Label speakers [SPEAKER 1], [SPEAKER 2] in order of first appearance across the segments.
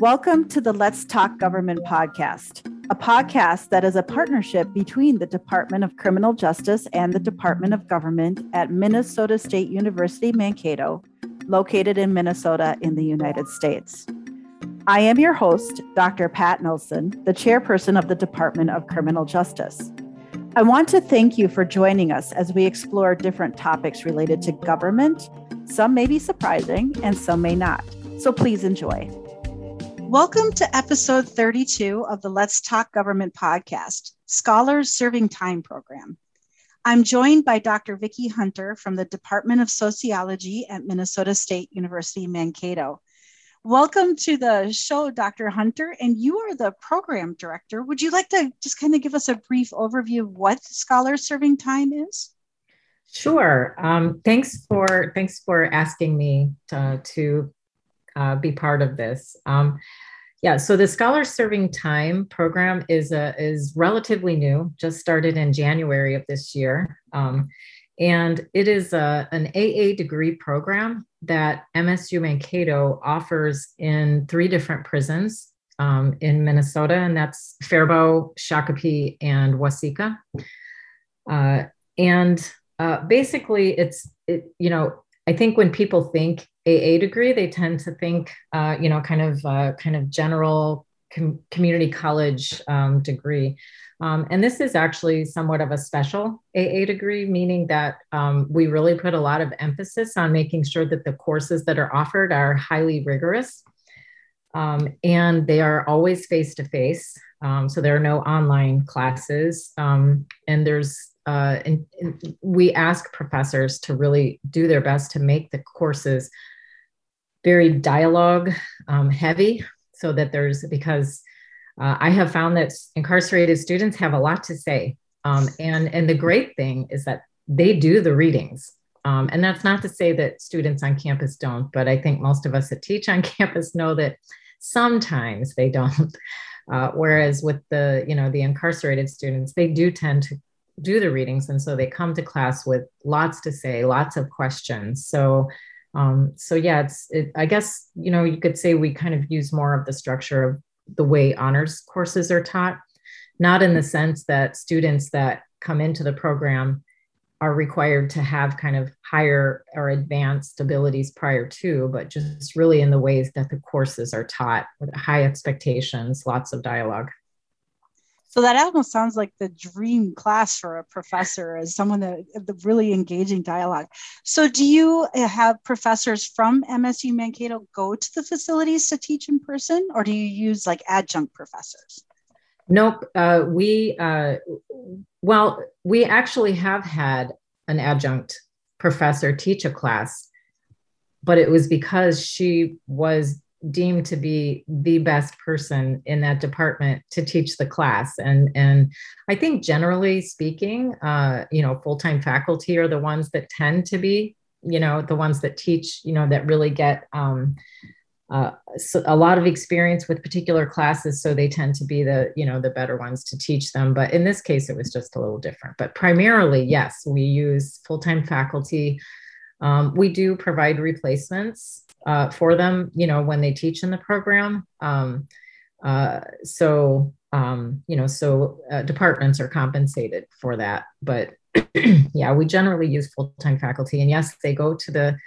[SPEAKER 1] Welcome to the Let's Talk Government podcast, a podcast that is a partnership between the Department of Criminal Justice and the Department of Government at Minnesota State University Mankato, located in Minnesota in the United States. I am your host, Dr. Pat Nelson, the chairperson of the Department of Criminal Justice. I want to thank you for joining us as we explore different topics related to government. Some may be surprising and some may not. So please enjoy. Welcome to episode 32 of the Let's Talk Government podcast, Scholars Serving Time program. I'm joined by Dr. Vicki Hunter from the Department of Sociology at Minnesota State University Mankato. Welcome to the show, Dr. Hunter, and you are the program director. Would you like to just kind of give us a brief overview of what Scholars Serving Time is?
[SPEAKER 2] Sure. Um, thanks for thanks for asking me to, to uh, be part of this. Um, yeah, so the Scholar Serving Time program is a, is relatively new, just started in January of this year. Um, and it is a, an AA degree program that MSU Mankato offers in three different prisons um, in Minnesota, and that's Faribault, Shakopee, and Waseca. Uh, and uh, basically, it's, it, you know, I think when people think AA degree, they tend to think, uh, you know, kind of uh, kind of general com- community college um, degree. Um, and this is actually somewhat of a special AA degree, meaning that um, we really put a lot of emphasis on making sure that the courses that are offered are highly rigorous. Um, and they are always face to face. So there are no online classes. Um, and there's uh, and, and, we ask professors to really do their best to make the courses very dialogue um, heavy so that there's because uh, i have found that incarcerated students have a lot to say um, and and the great thing is that they do the readings. Um, and that's not to say that students on campus don't but i think most of us that teach on campus know that sometimes they don't. Uh, whereas with the you know the incarcerated students they do tend to do the readings and so they come to class with lots to say lots of questions so um, so yeah, it's it, I guess you know you could say we kind of use more of the structure of the way honors courses are taught, not in the sense that students that come into the program are required to have kind of higher or advanced abilities prior to, but just really in the ways that the courses are taught with high expectations, lots of dialogue.
[SPEAKER 1] So that almost sounds like the dream class for a professor as someone that the really engaging dialogue. So do you have professors from MSU Mankato go to the facilities to teach in person or do you use like adjunct professors?
[SPEAKER 2] Nope. Uh, we, uh, well, we actually have had an adjunct professor teach a class, but it was because she was deemed to be the best person in that department to teach the class. And and i think generally speaking uh, you know full-time faculty are the ones that tend to be you know the ones that teach you know that really get um, uh, so a lot of experience with particular classes. So they tend to be the you know the better ones to teach them. But in this case it was just a little different. But primarily yes we use full-time faculty um, we do provide replacements uh, for them, you know, when they teach in the program. Um, uh, so, um, you know, so uh, departments are compensated for that. But yeah, we generally use full time faculty. And yes, they go to the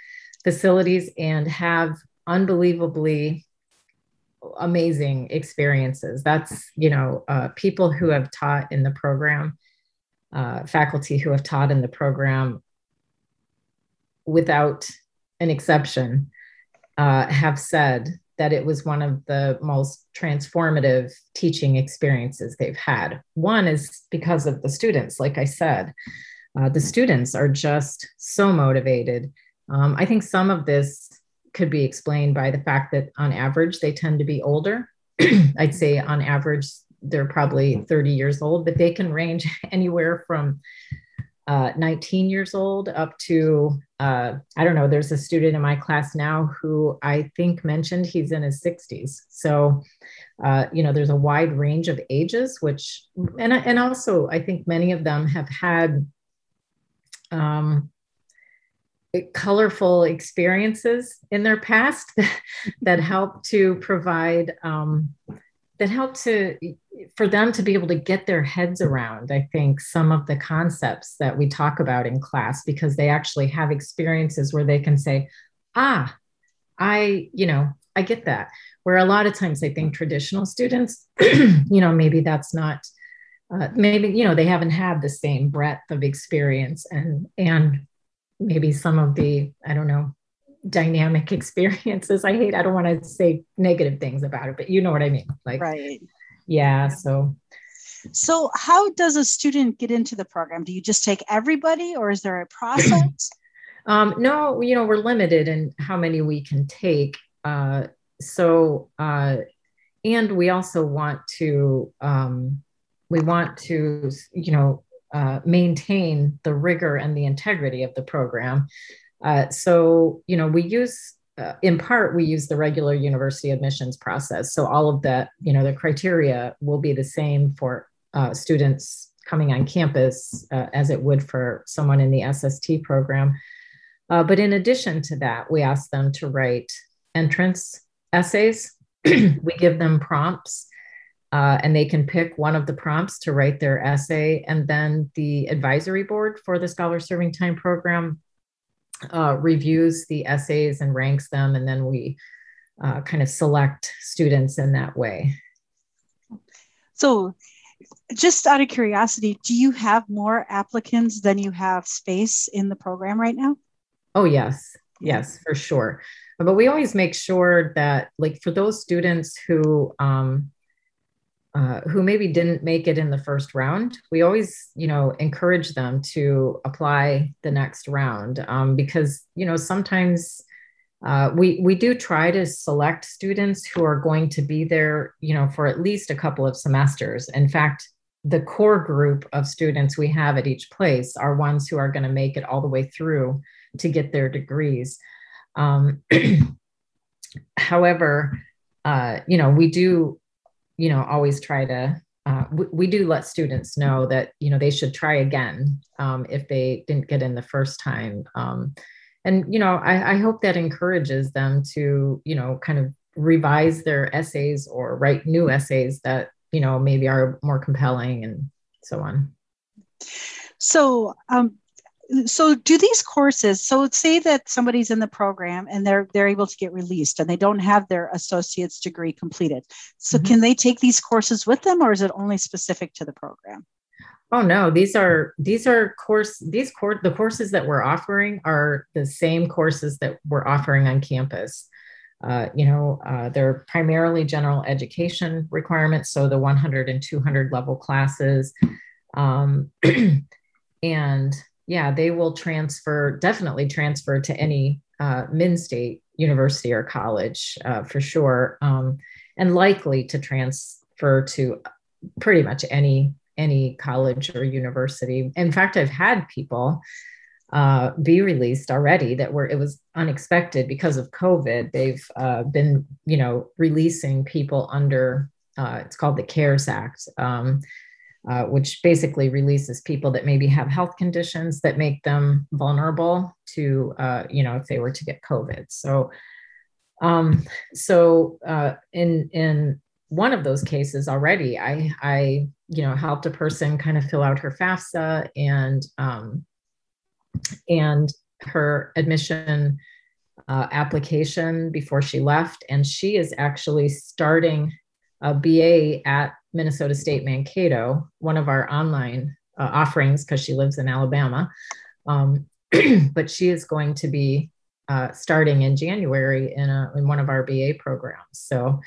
[SPEAKER 2] facilities and have unbelievably amazing experiences. That's, you know, uh, people who have taught in the program, uh, faculty who have taught in the program without an exception uh, have said that it was one of the most transformative teaching experiences they've had. One is because of the students, like I said. Uh, the students are just so motivated. Um, I think some of this could be explained by the fact that on average they tend to be older. I'd say on average they're probably 30 years old, but they can range anywhere from uh, 19 years old up to uh, I don't know. There's a student in my class now who I think mentioned he's in his 60s. So, uh, you know, there's a wide range of ages, which, and, and also I think many of them have had, um, colorful experiences in their past that help to provide um, that help to for them to be able to get their heads around i think some of the concepts that we talk about in class because they actually have experiences where they can say ah i you know i get that. Where a lot of times i think traditional students you know maybe that's not uh, maybe you know they haven't had the same breadth of experience and and maybe some of the i don't know dynamic experiences. I hate i don't want to say negative things about it but you know what i mean like
[SPEAKER 3] right.
[SPEAKER 2] Yeah so
[SPEAKER 1] so how does a student get into the program? Do you just take everybody or is there a process?
[SPEAKER 2] Um, no you know we're limited in how many we can take uh, so uh, and we also want to um, we want to you know uh, maintain the rigor and the integrity of the program uh, so you know we use uh, in part we use the regular university admissions process so all of that you know the criteria will be the same for uh, students coming on campus uh, as it would for someone in the sst program but in addition to that we ask them to write entrance essays. we give them prompts uh, and they can pick one of the prompts to write their essay. And then the advisory board for the Scholar Serving Time program uh, reviews the essays and ranks them. And then we uh, kind of select students in that way.
[SPEAKER 1] So, just out of curiosity, do you have more applicants than you have space in the program right now?
[SPEAKER 2] Oh, yes. Yes, for sure but we always make sure that like for those students who um, uh, who maybe didn't make it in the first round, we always, you know, encourage them to apply the next round um, because, you know, sometimes uh, we we do try to select students who are going to be there, you know, for at least a couple of semesters. In fact, the core group of students we have at each place are ones who are going to make it all the way through to get their degrees. Um, however, uh, you know, we do, you know, always try to, uh, we, we, do let students know that, you know, they should try again um, if they didn't get in the first time. Um, and, you know, I, I hope that encourages them to, you know, kind of revise their essays or write new essays that, you know, maybe are more compelling and so on.
[SPEAKER 1] So, um, so do these courses so say that somebody's in the program and they're they're able to get released and they don't have their associate's degree completed. So mm-hmm. can they take these courses with them or is it only specific to the program?
[SPEAKER 2] Oh no these are these are course these course the courses that we're offering are the same courses that we're offering on campus. Uh, you know uh, they're primarily general education requirements so the 100 and 200 level classes um, and yeah, they will transfer, definitely transfer to any uh, Min State University or college uh, for sure, um, and likely to transfer to pretty much any any college or university. In fact, I've had people uh, be released already that were it was unexpected because of COVID. They've uh, been you know releasing people under uh, it's called the CARES Act. Um, uh, which basically releases people that maybe have health conditions that make them vulnerable to, uh, you know, if they were to get COVID. So, um, so uh, in in one of those cases already, I I you know helped a person kind of fill out her FAFSA and um, and her admission uh, application before she left, and she is actually starting a BA at Minnesota State Mankato, one of our online uh, offerings, because she lives in Alabama. Um, but she is going to be uh, starting in January in, a, in one of our BA programs. So,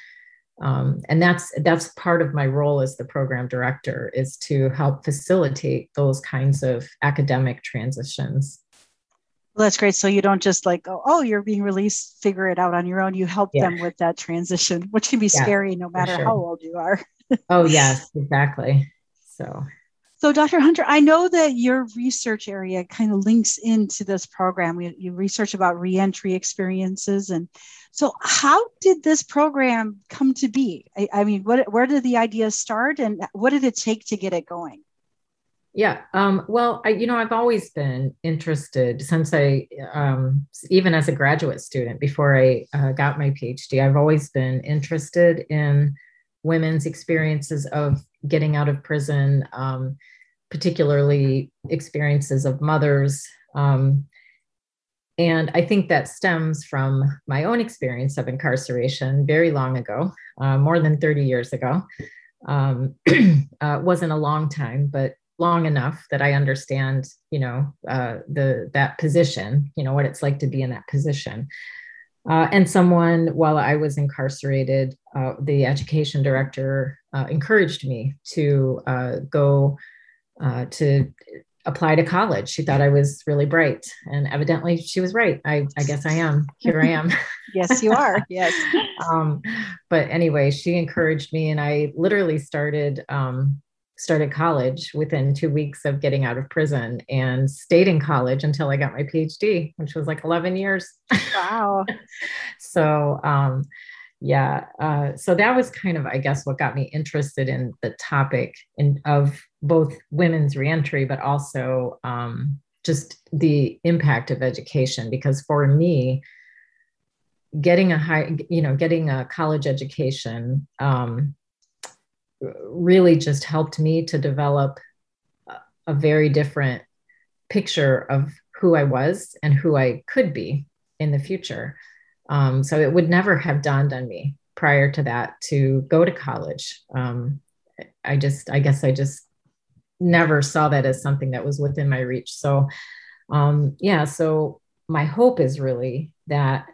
[SPEAKER 2] um, and that's that's part of my role as the program director is to help facilitate those kinds of academic transitions.
[SPEAKER 1] Well, that's great. So you don't just like go, oh, you're being released, figure it out on your own. You help yeah. them with that transition, which can be yeah, scary no matter sure. how old you are.
[SPEAKER 2] oh, yes, exactly. So,
[SPEAKER 1] so Dr. Hunter, I know that your research area kind of links into this program. You, you research about reentry experiences, and so how did this program come to be? I, I mean, what, where did the idea start, and what did it take to get it going?
[SPEAKER 2] Yeah. Um, well, I, you know, I've always been interested since I, um, even as a graduate student, before I uh, got my PhD, I've always been interested in women's experiences of getting out of prison, um, particularly experiences of mothers. Um, and I think that stems from my own experience of incarceration very long ago, uh, more than 30 years ago. Um, uh, wasn't a long time, but long enough that I understand, you know, uh, the that position, you know, what it's like to be in that position. Uh, and someone, while I was incarcerated, uh, the education director uh, encouraged me to uh, go uh, to apply to college. She thought I was really bright, and evidently she was right. I, I guess I am. Here I am.
[SPEAKER 1] yes, you are. Yes.
[SPEAKER 2] um, but anyway, she encouraged me, and I literally started um, started college within two weeks of getting out of prison and stayed in college until I got my PhD, which was like 11 years.
[SPEAKER 1] Wow.
[SPEAKER 2] so, um, yeah, uh, so that was kind of, I guess, what got me interested in the topic in, of both women's reentry, but also um, just the impact of education. Because for me, getting a high, you know, getting a college education um, really just helped me to develop a very different picture of who I was and who I could be in the future. Um, so it would never have dawned on me prior to that to go to college. Um, I just, I guess I just never saw that as something that was within my reach. So, um, yeah, so my hope is really that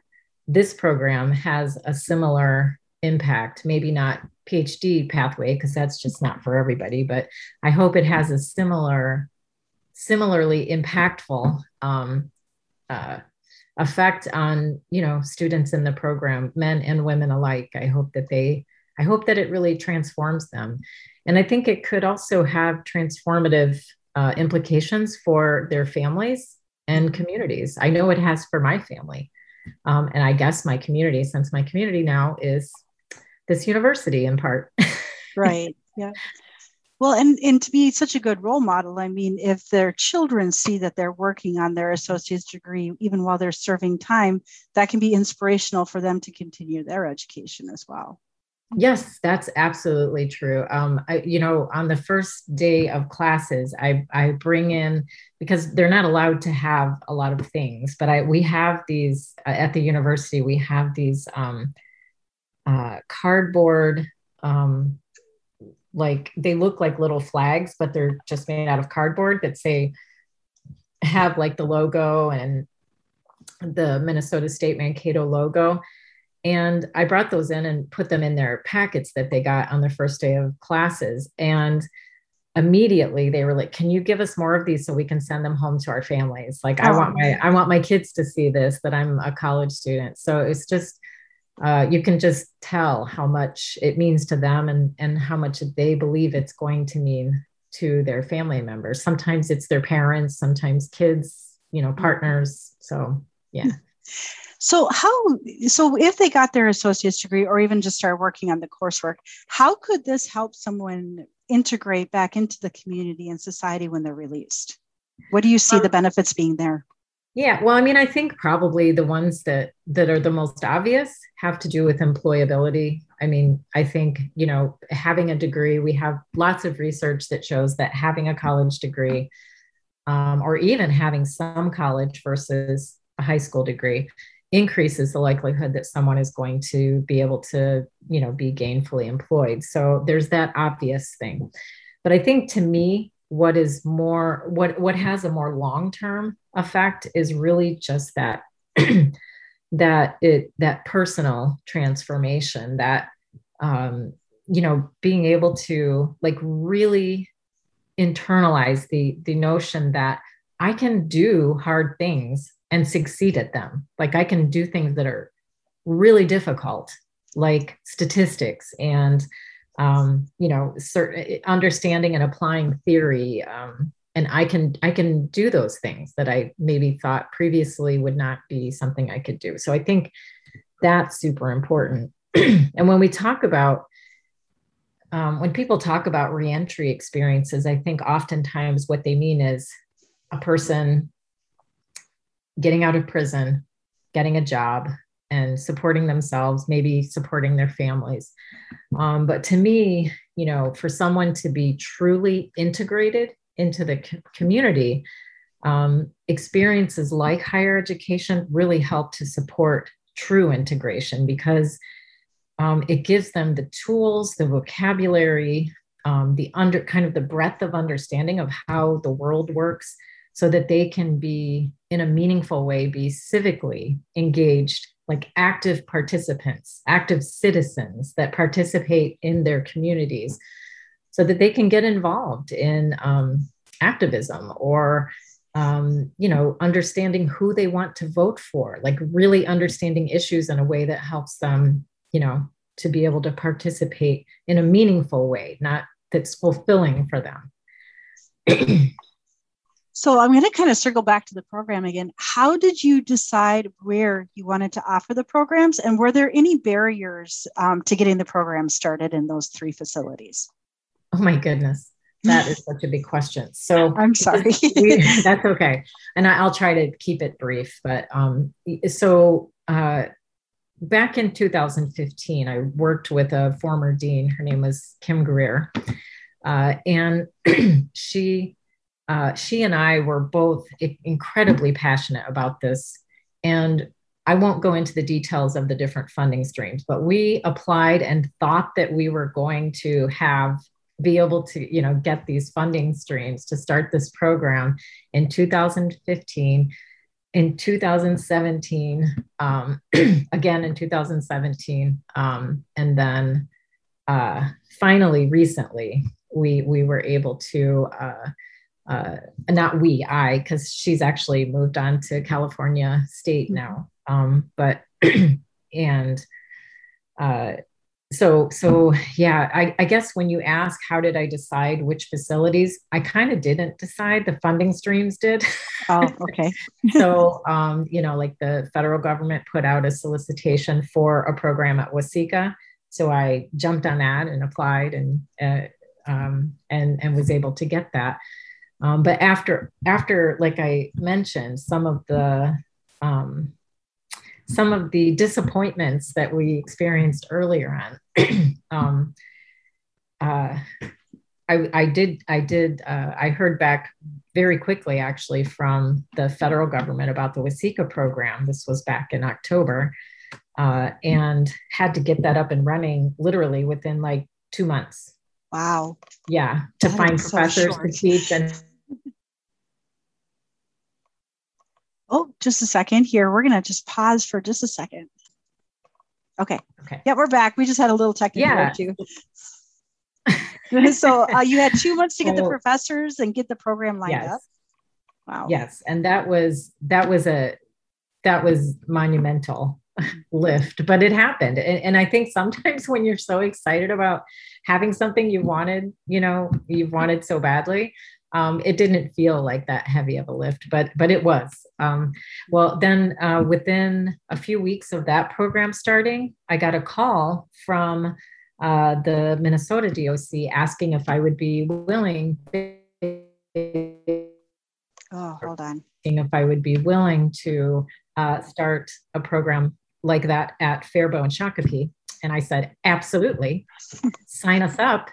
[SPEAKER 2] this program has a similar impact, maybe not PhD pathway because that's just not for everybody. But I hope it has a similar, similarly impactful um, uh, effect on you know students in the program, men and women alike. I hope that they, I hope that it really transforms them, and I think it could also have transformative uh, implications for their families and communities. I know it has for my family. Um, and I guess my community, since my community now is this university in part.
[SPEAKER 1] right. Yeah. Well, and, and to be such a good role model, I mean, if their children see that they're working on their associate's degree, even while they're serving time, that can be inspirational for them to continue their education as well.
[SPEAKER 2] Yes, that's absolutely true. Um, I, you know, on the first day of classes, I, I bring in because they're not allowed to have a lot of things, but I we have these uh, at the university. We have these um, uh, cardboard um, like they look like little flags but they're just made out of cardboard that say have like the logo and the minnesota state mankato logo. And i brought those in and put them in their packets that they got on the first day of classes. And immediately they were like can you give us more of these so we can send them home to our families? Like oh. i want my i want my kids to see this that i'm a college student. So it's just uh, you can just tell how much it means to them and, and how much they believe it's going to mean to their family members. Sometimes it's their parents, sometimes kids, you know, partners. So, yeah.
[SPEAKER 1] So how so if they got their associate's degree or even just start working on the coursework, how could this help someone integrate back into the community and society when they're released? What do you see um, the benefits being there?
[SPEAKER 2] Yeah, well, I mean, I think probably the ones that that are the most obvious have to do with employability. I mean, I think, you know, having a degree, we have lots of research that shows that having a college degree um, or even having some college versus a high school degree increases the likelihood that someone is going to be able to, you know, be gainfully employed. So there's that obvious thing. But I think to me, what is more what what has a more long-term effect is really just that that it that personal transformation that um you know being able to like really internalize the the notion that i can do hard things and succeed at them. Like i can do things that are really difficult like statistics and um, you know certain understanding and applying theory um, and i can i can do those things that i maybe thought previously would not be something i could do. So i think that's super important. And when we talk about um, when people talk about reentry experiences, I think oftentimes what they mean is a person getting out of prison, getting a job, and supporting themselves, maybe supporting their families. Um, but to me, you know, for someone to be truly integrated into the co- community, um, experiences like higher education really help to support true integration because um, it gives them the tools, the vocabulary, um, the under kind of the breadth of understanding of how the world works so that they can be in a meaningful way be civically engaged like active participants active citizens that participate in their communities so that they can get involved in um, activism or um, you know understanding who they want to vote for like really understanding issues in a way that helps them you know to be able to participate in a meaningful way not that's fulfilling for them
[SPEAKER 1] so i'm going to kind of circle back to the program again how did you decide where you wanted to offer the programs and were there any barriers um, to getting the program started in those three facilities
[SPEAKER 2] oh my goodness that is such a big question. So
[SPEAKER 1] I'm sorry.
[SPEAKER 2] we, that's okay. And I, will try to keep it brief. But um, so uh, back in 2015, I worked with a former dean. Her name was Kim Greer. Uh, and she uh, she and I were both incredibly passionate about this. And I won't go into the details of the different funding streams, but we applied and thought that we were going to have be able to you know get these funding streams to start this program in 2015 in 2017 um, again in 2017 um, and then uh, finally recently we we were able to uh, uh, not we i because she's actually moved on to california state now. Um, but and uh, so so yeah I, I, guess when you ask how did i decide which facilities i kind of didn't decide. The funding streams did.
[SPEAKER 1] Oh okay.
[SPEAKER 2] So um, you know like the federal government put out a solicitation for a program at Waseca. so i jumped on that and applied and uh, um, and and was able to get that um, but after after like i mentioned some of the um, some of the disappointments that we experienced earlier on. um, uh, I, I, did, I did, uh, I heard back very quickly actually from the federal government about the Waseca program. This was back in October, uh, and had to get that up and running literally within like two months.
[SPEAKER 1] Wow.
[SPEAKER 2] Yeah, to that find professors so to teach and
[SPEAKER 1] Oh, just a second here. We're going to just pause for just a second. Okay.
[SPEAKER 2] Okay.
[SPEAKER 1] Yeah, we're back. We just had a little technical
[SPEAKER 2] yeah.
[SPEAKER 1] issue. so uh, you had two months to get the professors and get the program lined
[SPEAKER 2] yes.
[SPEAKER 1] up. Wow.
[SPEAKER 2] Yes, and that was that was a that was monumental lift, but it happened. And, and I think sometimes when you're so excited about having something you wanted, you know, you've wanted so badly, um, it didn't feel like that heavy of a lift, but but it was. Um, well, then uh, within a few weeks of that program starting, I got a call from uh, the Minnesota DOC asking if I would be willing.
[SPEAKER 1] Oh, hold on.
[SPEAKER 2] If I would be willing to uh, start a program like that at Faribault and Shakopee, and I said absolutely, sign us up.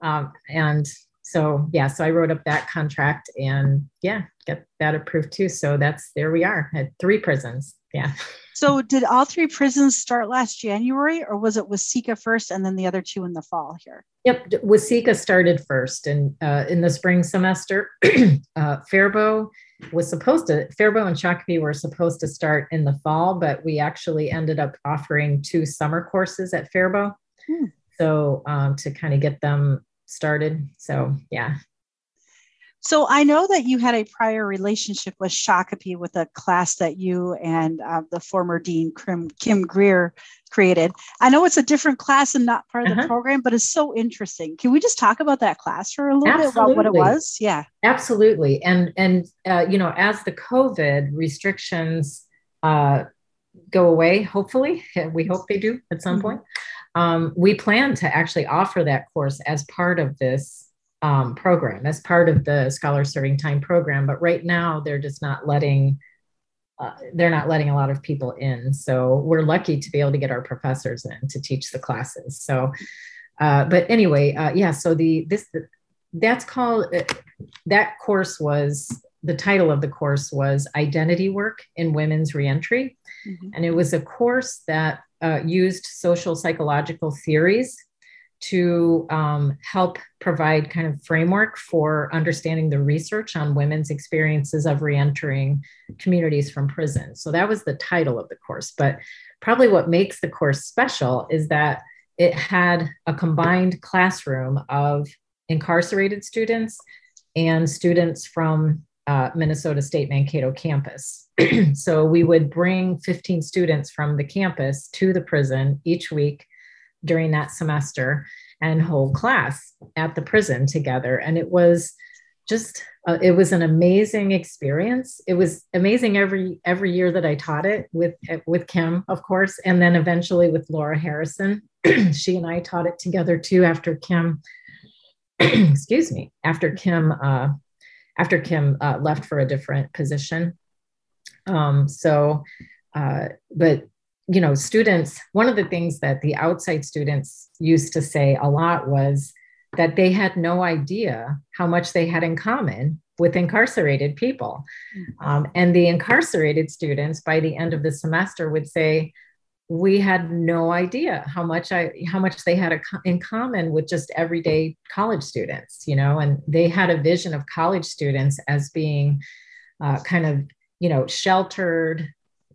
[SPEAKER 2] Um, and so yeah, so I wrote up that contract and yeah, get that approved too. So that's there we are at three prisons. Yeah.
[SPEAKER 1] So did all three prisons start last January or was it Waseca first and then the other two in the fall here?
[SPEAKER 2] Yep, Waseca started first and uh, in the spring semester. uh, Faribault was supposed to, Faribault and Shakopee were supposed to start in the fall, but we actually ended up offering two summer courses at Faribault. Hmm. So um, to kind of get them started. So yeah.
[SPEAKER 1] So I know that you had a prior relationship with Shakopee with a class that you and uh, the former dean Kim, Kim Greer created. I know it's a different class and not part of uh-huh. the program, but it's so interesting. Can we just talk about that class for a little Absolutely. bit about what it was? Yeah.
[SPEAKER 2] Absolutely. And and uh, you know, as the COVID restrictions uh, go away, hopefully, we hope they do at some mm-hmm. point. Um, we plan to actually offer that course as part of this um, program, as part of the Scholar Serving Time program. But right now, they're just not letting. Uh, they're not letting a lot of people in. So we're lucky to be able to get our professors in to teach the classes. So, uh, but anyway, uh, yeah. So the this that's called uh, that course was the title of the course was Identity Work in Women's Reentry. Mm-hmm. And it was a course that uh, used social psychological theories to um, help provide kind of framework for understanding the research on women's experiences of reentering communities from prison. So that was the title of the course. But probably what makes the course special is that it had a combined classroom of incarcerated students and students from uh, Minnesota State Mankato campus. so we would bring 15 students from the campus to the prison each week during that semester and hold class at the prison together. And it was just uh, it was an amazing experience it was amazing every every year that i taught it with with kim of course and then eventually with laura harrison she and i taught it together too after kim excuse me after kim uh, after Kim uh, left for a different position. Um, so, uh, but you know, students, one of the things that the outside students used to say a lot was that they had no idea how much they had in common with incarcerated people. Mm-hmm. Um, and the incarcerated students, by the end of the semester, would say, we had no idea how much I how much they had in common with just everyday college students, you know, and they had a vision of college students as being uh, kind of you know sheltered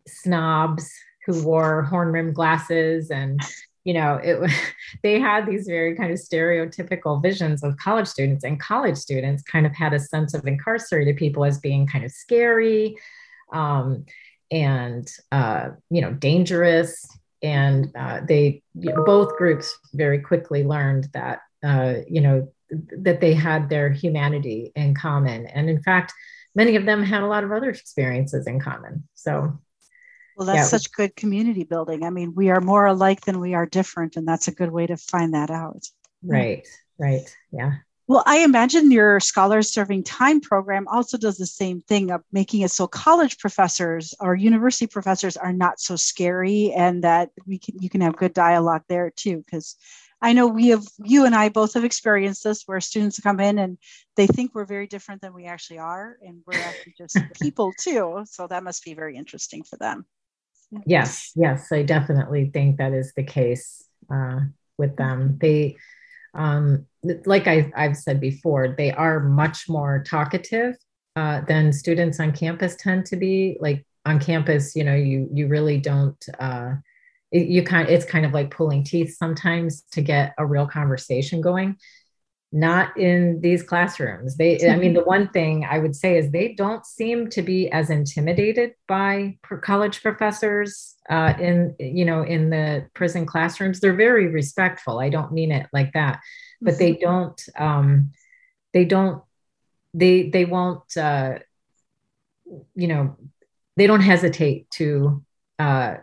[SPEAKER 2] snobs who wore horn rimmed glasses and you know it they had these very kind of stereotypical visions of college students and college students kind of had a sense of incarcerated people as being kind of scary um, and uh, you know dangerous. And uh, they you know, both groups very quickly learned that uh, you know that they had their humanity in common. And in fact many of them had a lot of other experiences in common. So
[SPEAKER 1] well that's yeah. such good community building. I mean we are more alike than we are different and that's a good way to find that out.
[SPEAKER 2] Right right yeah
[SPEAKER 1] well, I imagine your Scholars Serving Time program also does the same thing of making it so college professors or university professors are not so scary and that we can you can have good dialogue there too. Because I know we have you and I both have experienced this where students come in and they think we're very different than we actually are, and we're actually just people too. So that must be very interesting for them.
[SPEAKER 2] Yes, yes, I definitely think that is the case uh, with them. They um, like I, have said before, they are much more talkative uh, than students on campus tend to be. Like on campus, you know, you you really don't. Uh, you kind, it's kind of like pulling teeth sometimes to get a real conversation going not in these classrooms. They i mean the one thing i would say is they don't seem to be as intimidated by college professors uh, in you know in the prison classrooms. They're very respectful. I don't mean it like that. But they mm-hmm. don't um, they don't they they won't uh, you know they don't hesitate to uh,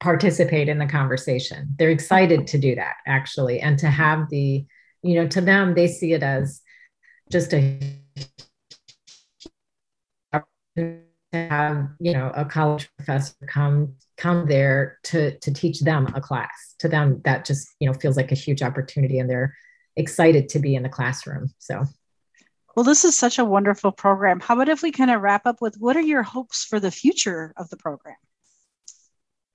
[SPEAKER 2] participate in the conversation. They're excited to do that actually and to have the you know to them they see it as just a have you know a college professor come come there to to teach them a class. To them that just you know feels like a huge opportunity and they're excited to be in the classroom so.
[SPEAKER 1] Well this is such a wonderful program. How about if we kind of wrap up with what are your hopes for the future of the program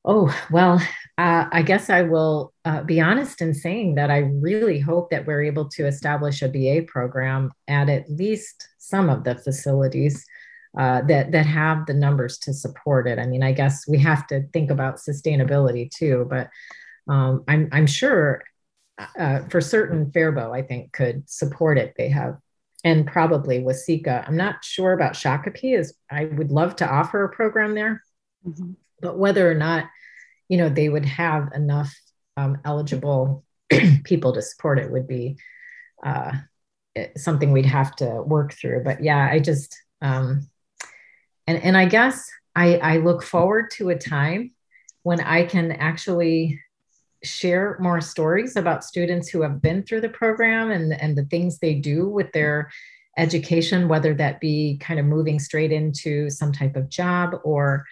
[SPEAKER 2] Oh, well, uh, I guess I will uh, be honest in saying that I really hope that we're able to establish a BA program at at least some of the facilities uh, that, that have the numbers to support it. I mean, I guess we have to think about sustainability too, but um, I'm, I'm sure uh, for certain Faribault, I think, could support it. They have and probably Waseca. I'm not sure about Shakopee. Is I would love to offer a program there. Mm-hmm but whether or not you know they would have enough um, eligible people to support it would be uh, something we'd have to work through. But yeah i just um, and and i guess i i look forward to a time when i can actually share more stories about students who have been through the program and, and the things they do with their education, whether that be kind of moving straight into some type of job or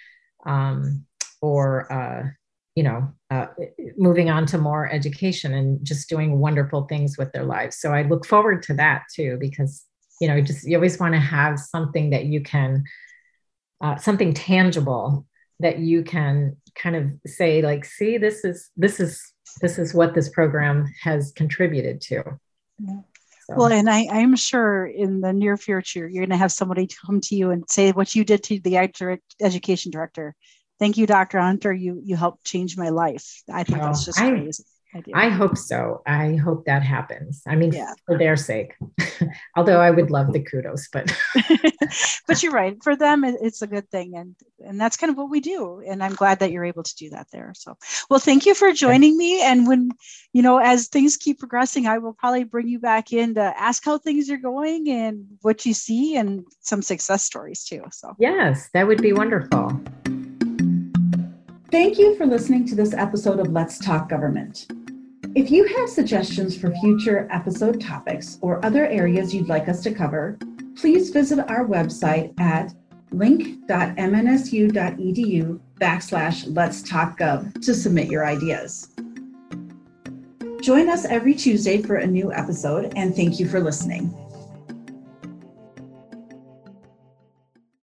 [SPEAKER 2] um, or uh, you know uh, moving on to more education and just doing wonderful things with their lives. So I look forward to that too because you know just you always want to have something that you can uh, something tangible that you can kind of say like see this is this is this is what this program has contributed to
[SPEAKER 1] yeah. So. well and I, i'm sure in the near future you're going to have somebody come to you and say what you did to the education director. Thank you dr hunter. You you helped change my life. I think well, that's just I, crazy
[SPEAKER 2] I hope so. I hope that happens. I mean, yeah. for their sake. Although I would love the kudos, but
[SPEAKER 1] but you're right. For them, it's a good thing, and and that's kind of what we do. And I'm glad that you're able to do that there. So, well, thank you for joining me. And when you know, as things keep progressing, I will probably bring you back in to ask how things are going and what you see, and some success stories too. So,
[SPEAKER 2] yes, that would be wonderful.
[SPEAKER 3] Thank you for listening to this episode of Let's Talk Government. If you have suggestions for future episode topics or other areas you'd like us to cover, please visit our website at link.mnsu.edu backslash let's talk gov to submit your ideas. Join us every Tuesday for a new episode, and thank you for listening.